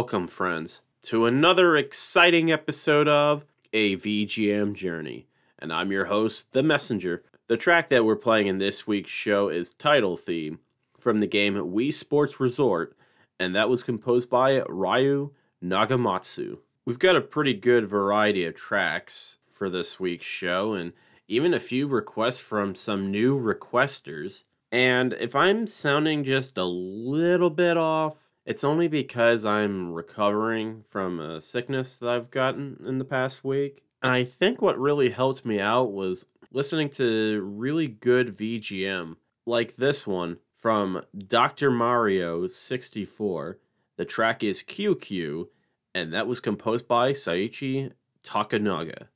Welcome, friends, to another exciting episode of A VGM Journey. And I'm your host, The Messenger. The track that we're playing in this week's show is Title Theme from the game Wii Sports Resort, and that was composed by Ryo Nagamatsu. We've got a pretty good variety of tracks for this week's show, and even a few requests from some new requesters. And if I'm sounding just a little bit off, it's only because I'm recovering from a sickness that I've gotten in the past week. And I think what really helped me out was listening to really good VGM, like this one from Dr. Mario 64. The track is Que Que, and that was composed by Seiichi Tokunaga.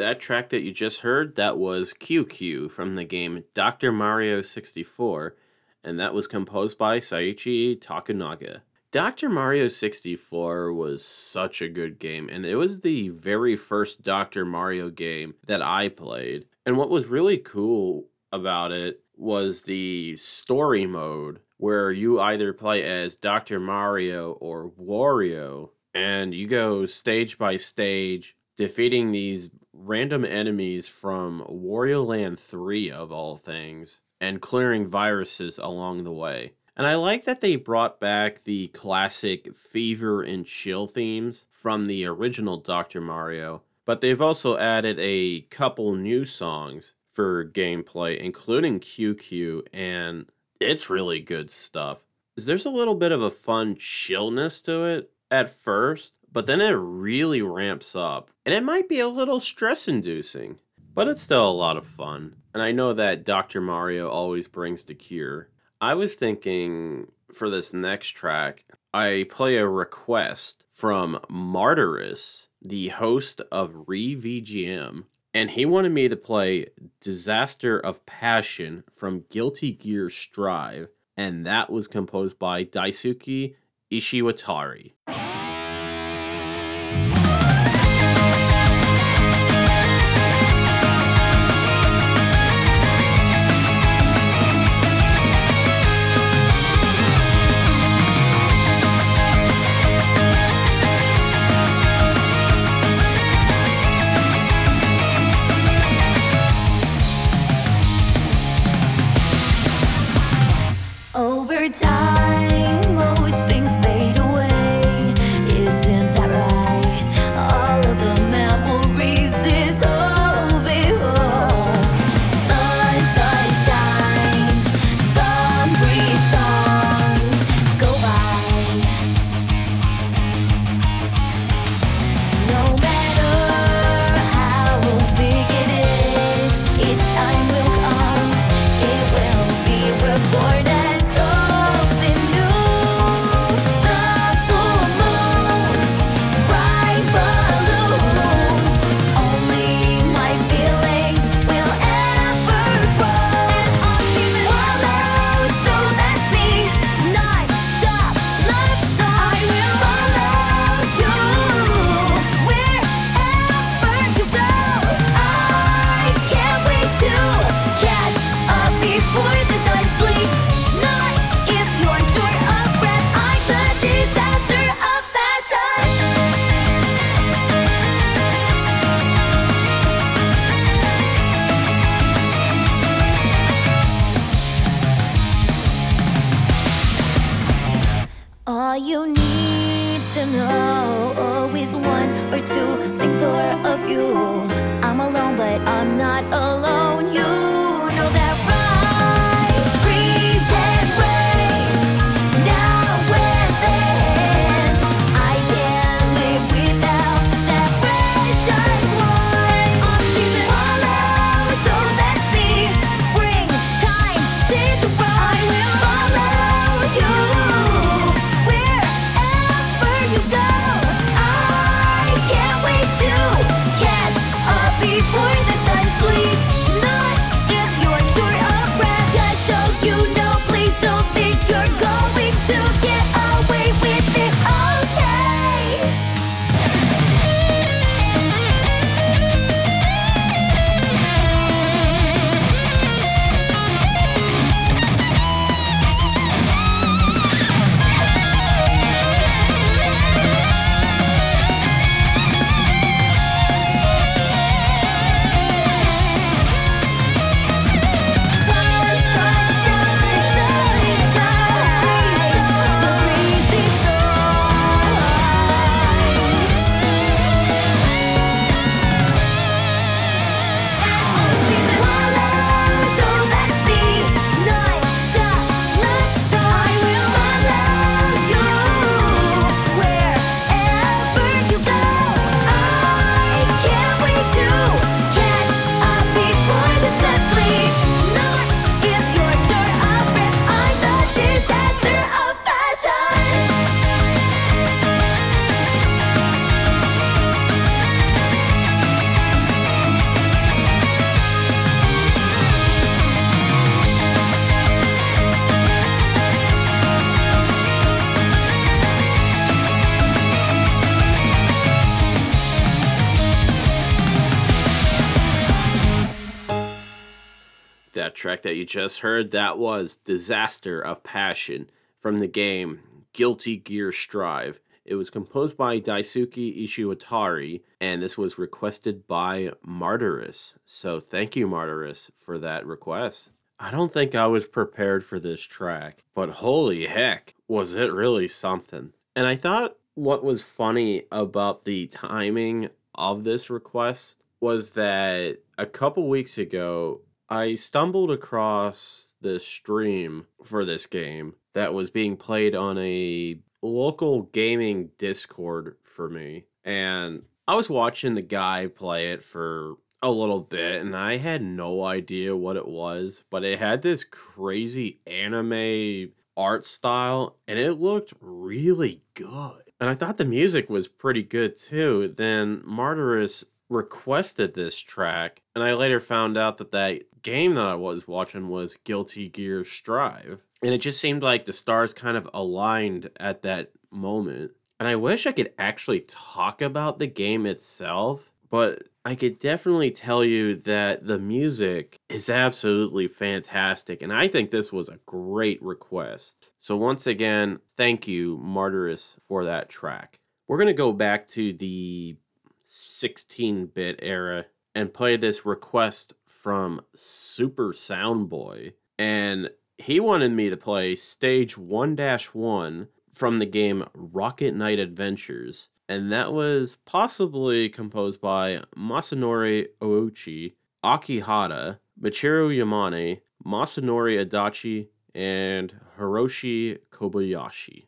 That track that you just heard, that was Que Que from the game Dr. Mario 64, and that was composed by Seiichi Tokunaga. Dr. Mario 64 was such a good game, and it was the very first Dr. Mario game that I played. And what was really cool about it was the story mode where you either play as Dr. Mario or Wario, and you go stage by stage defeating these random enemies from Wario Land 3 of all things and clearing viruses along the way. And I like that they brought back the classic fever and chill themes from the original Dr. Mario, but they've also added a couple new songs for gameplay, including Que Que, and it's really good stuff. There's a little bit of a fun chillness to it at first, but then it really ramps up, and it might be a little stress inducing, but it's still a lot of fun. And I know that Dr. Mario always brings the cure. I was thinking for this next track, I play a request from Martyrus, the host of ReVGM, and he wanted me to play Disaster of Passion from Guilty Gear Strive, and that was composed by Daisuke Ishiwatari. Before not alone. sleeps. Track that you just heard, that was Disaster of Passion from the game Guilty Gear Strive. It was composed by Daisuke Ishiwatari, and this was requested by Martyrus. So thank you, Martyrus, for that request. I don't think I was prepared for this track, but holy heck, was it really something. And I thought what was funny about the timing of this request was that a couple weeks ago, I stumbled across the stream for this game that was being played on a local gaming Discord for me. And I was watching the guy play it for a little bit and I had no idea what it was, but it had this crazy anime art style and it looked really good. And I thought the music was pretty good too. Then Martyrus requested this track, and I later found out that that game that I was watching was Guilty Gear Strive. And it just seemed like the stars kind of aligned at that moment. And I wish I could actually talk about the game itself, but I could definitely tell you that the music is absolutely fantastic. And I think this was a great request. So, once again, thank you, Martyrus, for that track. We're going to go back to the 16 bit era and play this request from Super Soundboy. And he wanted me to play stage 1 1 from the game Rocket Knight Adventures. And that was possibly composed by Masanori Oouchi, Akihata, Michiru Yamane, Masanori Adachi, and Hiroshi Kobayashi.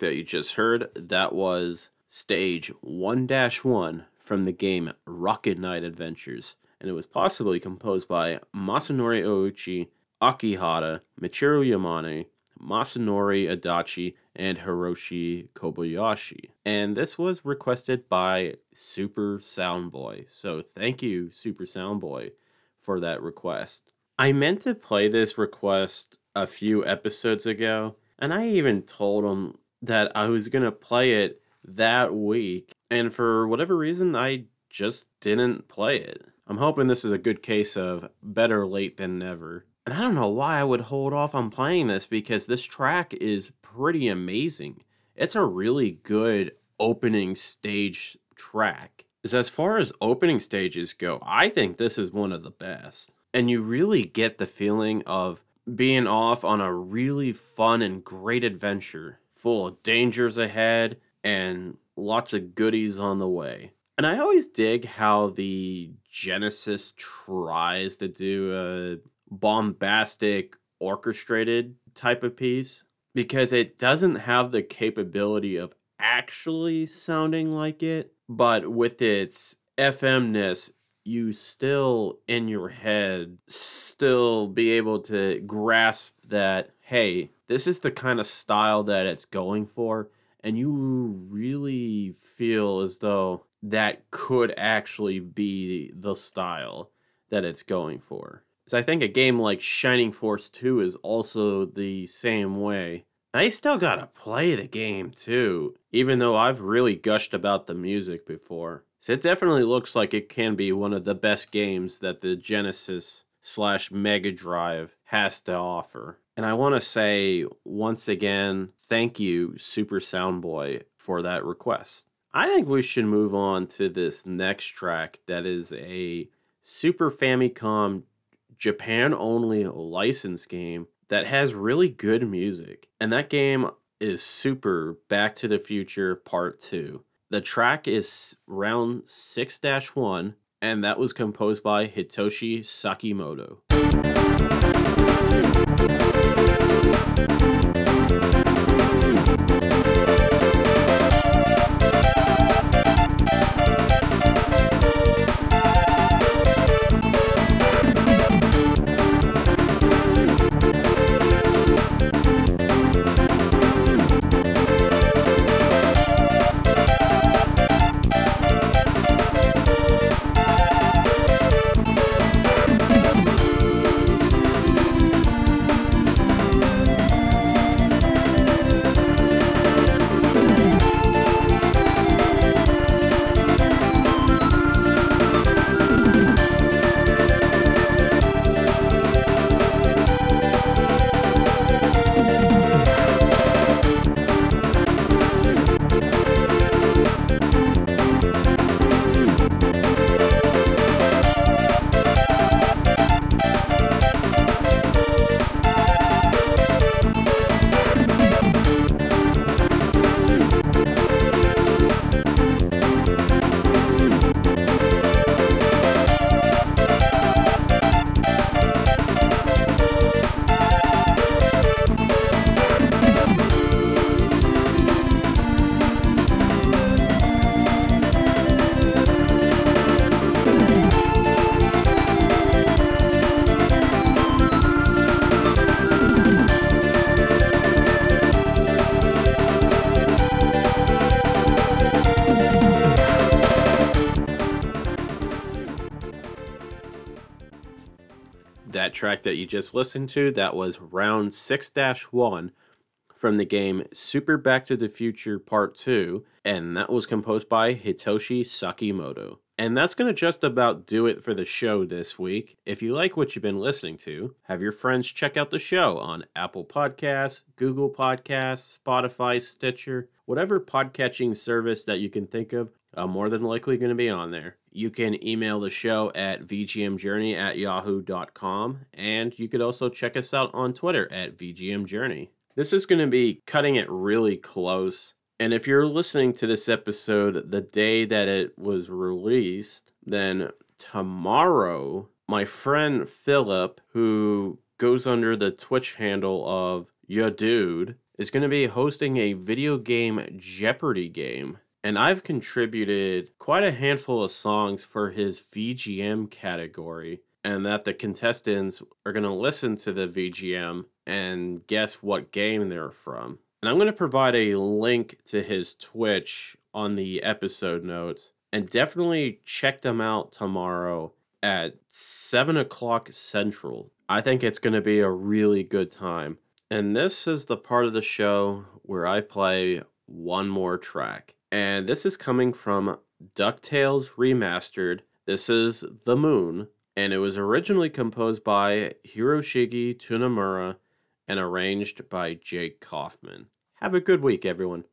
That you just heard, that was stage 1 1 from the game Rocket Knight Adventures, and it was possibly composed by Masanori Oouchi, Akihata, Michiru Yamane, Masanori Adachi, and Hiroshi Kobayashi. And this was requested by Super Soundboy. So thank you, Super Soundboy, for that request. I meant to play this request a few episodes ago, and I even told him that I was going to play it that week. And for whatever reason, I just didn't play it. I'm hoping this is a good case of better late than never. And I don't know why I would hold off on playing this because this track is pretty amazing. it's a really good opening stage track. Is as far as opening stages go, I think this is one of the best. And you really get the feeling of being off on a really fun and great adventure, full of dangers ahead and lots of goodies on the way. And I always dig how the Genesis tries to do a bombastic, orchestrated type of piece because it doesn't have the capability of actually sounding like it, but with its FMness, you still in your head still be able to grasp that hey, this is the kind of style that it's going for and you really feel as though that could actually be the style that it's going for. So I think a game like Shining Force 2 is also the same way. I still gotta play the game too, even though I've really gushed about the music before. So it definitely looks like it can be one of the best games that the Genesis slash Mega Drive has to offer. And I want to say once again, thank you, Super Soundboy, for that request. I think we should move on to this next track that is a Super Famicom Japan only license game that has really good music. And that game is Super Back to the Future Part 2. The track is round 6 1, and that was composed by Hitoshi Sakimoto. Track that you just listened to, that was round 6 1 from the game Super Back to the Future Part 2, and that was composed by Hitoshi Sakimoto. And that's going to just about do it for the show this week. If you like what you've been listening to, have your friends check out the show on Apple Podcasts, Google Podcasts, Spotify, Stitcher, whatever podcatching service that you can think of. I'm more than likely going to be on there. You can email the show at vgmjourney at yahoo.com, and you could also check us out on Twitter at vgmjourney. This is going to be cutting it really close. And if you're listening to this episode the day that it was released, then tomorrow, my friend Philip, who goes under the Twitch handle of YohDood, is going to be hosting a video game Jeopardy game and I've contributed quite a handful of songs for his VGM category, and that the contestants are going to listen to the VGM and guess what game they're from. And I'm going to provide a link to his Twitch on the episode notes, and definitely check them out tomorrow at 7 o'clock Central. I think it's going to be a really good time. And this is the part of the show where I play one more track. And this is coming from DuckTales Remastered. This is The Moon, and it was originally composed by Hiroshige Tonomura and arranged by Jake Kaufman. Have a good week, everyone.